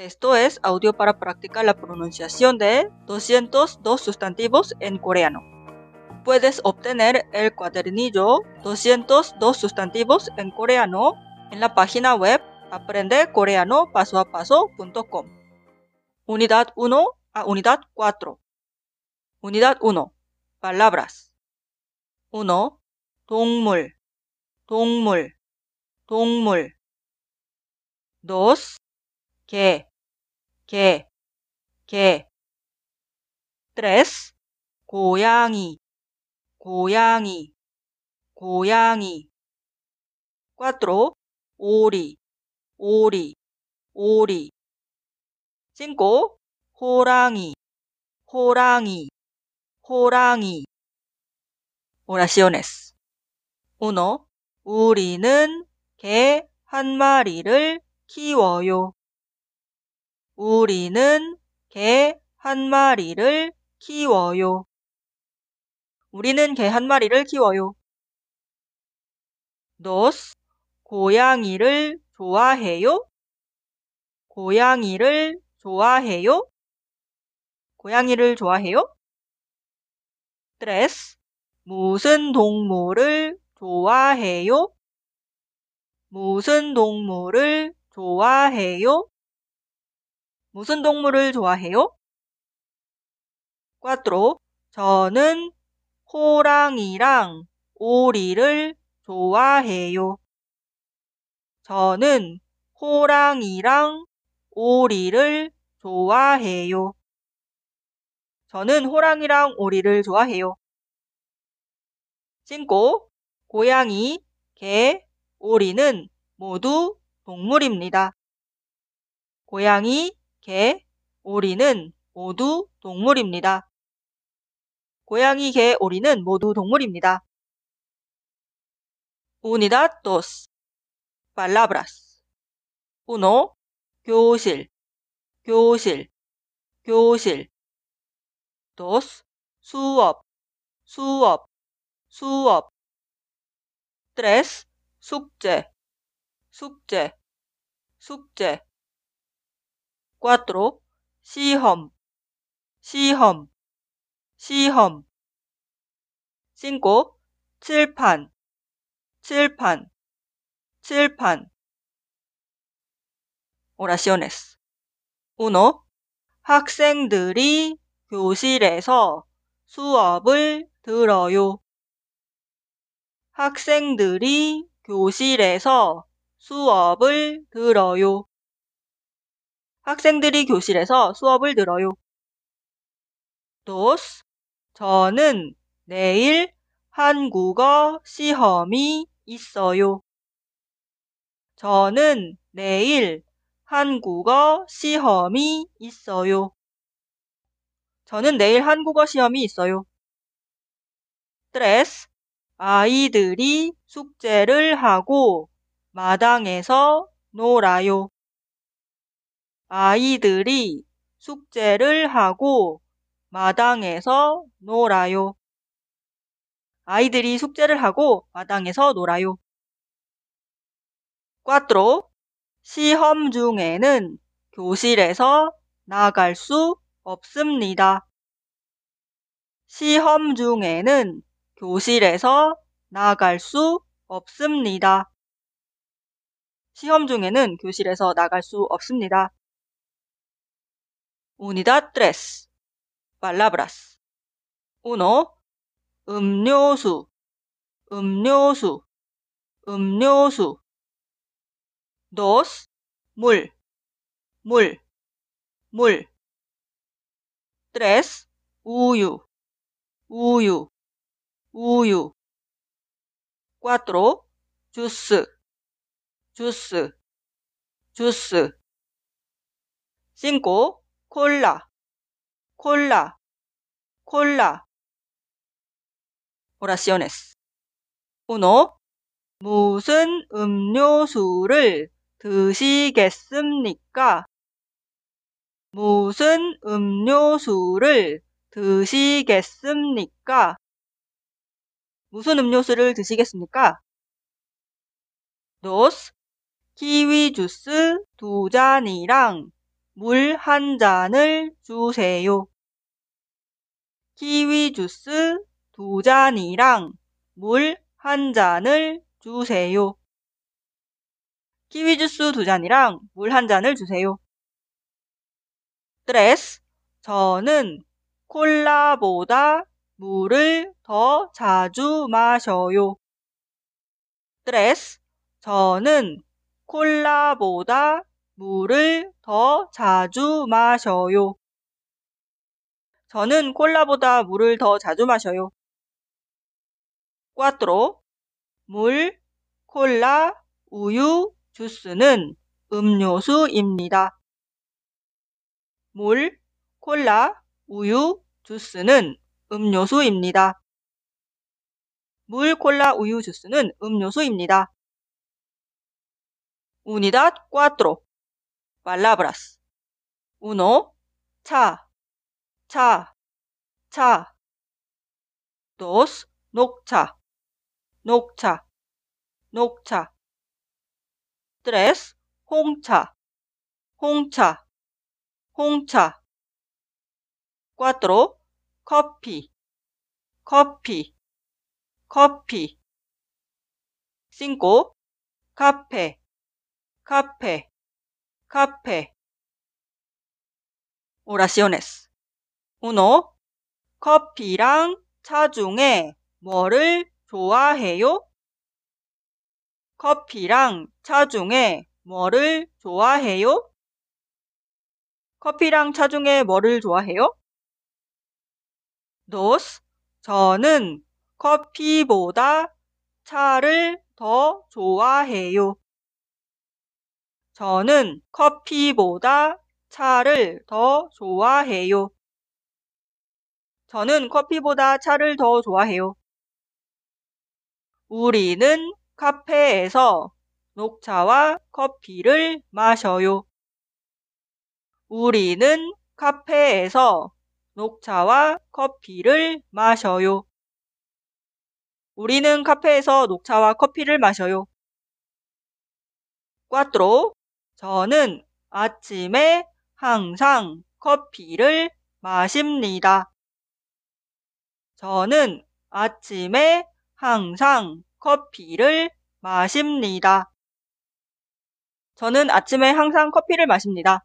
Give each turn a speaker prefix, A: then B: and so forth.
A: Esto es audio para practicar la pronunciación de 202 sustantivos en coreano. Puedes obtener el cuadernillo 202 sustantivos en coreano en la página web aprendecoreanopasoapaso.com. Unidad 1 a Unidad 4. Unidad 1. Palabras. 1. 동물, 동물, 동물. 2. 개, 개, 개. 3. 고양이, 고양이, 고양이. 4. 오리, 오리, 오리. 5. 호랑이, 호랑이, 호랑이. Oraciones. 1. 우리는 개 한 마리를 키워요. 우리는 개 한 마리를 키워요. 우리는 개 한 마리를 키워요. 2. 고양이를 좋아해요? 고양이를 좋아해요? 고양이를 좋아해요? 3. 무슨 동물을 좋아해요? 무슨 동물을 좋아해요? 무슨 동물을 좋아해요? 4. 저는 호랑이랑 오리를 좋아해요. 저는 호랑이랑 오리를 좋아해요. 저는 호랑이랑 오리를 좋아해요. 5. 고양이, 개, 오리는 모두 동물입니다. 고양이, 개, 오리는 모두 동물입니다. 고양이, 개, 오리는 모두 동물입니다. Unidad 2. Palabras. 1. 교실, 교실, 교실. 2. 수업, 수업, 수업. 3. 숙제, 숙제, 숙제. 4. 시험, 시험, 시험. 5. 칠판, 칠판, 칠판. Oraciones. 1. 학생들이 교실에서 수업을 들어요. 학생들이 교실에서 수업을 들어요. 학생들이 교실에서 수업을 들어요. 2. 저는 내일 한국어 시험이 있어요. 저는 내일 한국어 시험이 있어요. 저는 내일 한국어 시험이 있어요. 3. 아이들이 숙제를 하고 마당에서 놀아요. 아이들이 숙제를 하고 마당에서 놀아요. 아이들이 숙제를 하고 마당에서 놀아요. 4. 시험 중에는 교실에서 나갈 수 없습니다. 시험 중에는 교실에서 나갈 수 없습니다. 시험 중에는 교실에서 나갈 수 없습니다. Unidad 3. Palabras. 1. 음료수, 음료수, 음료수. 2. 물, 물, 물. 3. 우유, 우유, 우유. 4. 주스, 주스, 주스. 5. 콜라, 콜라, 콜라. Oraciones. 1. 무슨 음료수를 드시겠습니까? 무슨 음료수를 드시겠습니까? 무슨 음료수를 드시겠습니까? 2. 키위 주스 두 잔이랑 물 한 잔을 주세요. 키위 주스 두 잔이랑 물 한 잔을 주세요. 키위 주스 두 잔이랑 물 한 잔을 주세요. 드레스 저는 콜라보다 물을 더 자주 마셔요. 드레스 저는 콜라보다 물을 더 자주 마셔요. 저는 콜라보다 물을 더 자주 마셔요. 꽈트로 물, 콜라, 우유, 주스는 음료수입니다. 물, 콜라, 우유, 주스는 음료수입니다. 물, 콜라, 우유, 주스는 음료수입니다. Unidad 4. Palabras. 1. 차, 차, 차. 2. 녹차, 녹차, 녹차. 3. 홍차, 홍차, 홍차. 4. 커피, 커피, 커피. 5. 카페, 카페, 카페. Oraciones. 1. 커피랑 차 중에 뭐를 좋아해요? 커피랑 차 중에 뭐를 좋아해요? 커피랑 차 중에 뭐를 좋아해요? dos. 저는 커피보다 차를 더 좋아해요. 저는 커피보다 차를 더 좋아해요. 저는 커피보다 차를 더 좋아해요. 우리는 카페에서 녹차와 커피를 마셔요. 우리는 카페에서 녹차와 커피를 마셔요. 우리는 카페에서 녹차와 커피를 마셔요. 꽈트로 저는 아침에 항상 커피를 마십니다. 저는 아침에 항상 커피를 마십니다. 저는 아침에 항상 커피를 마십니다.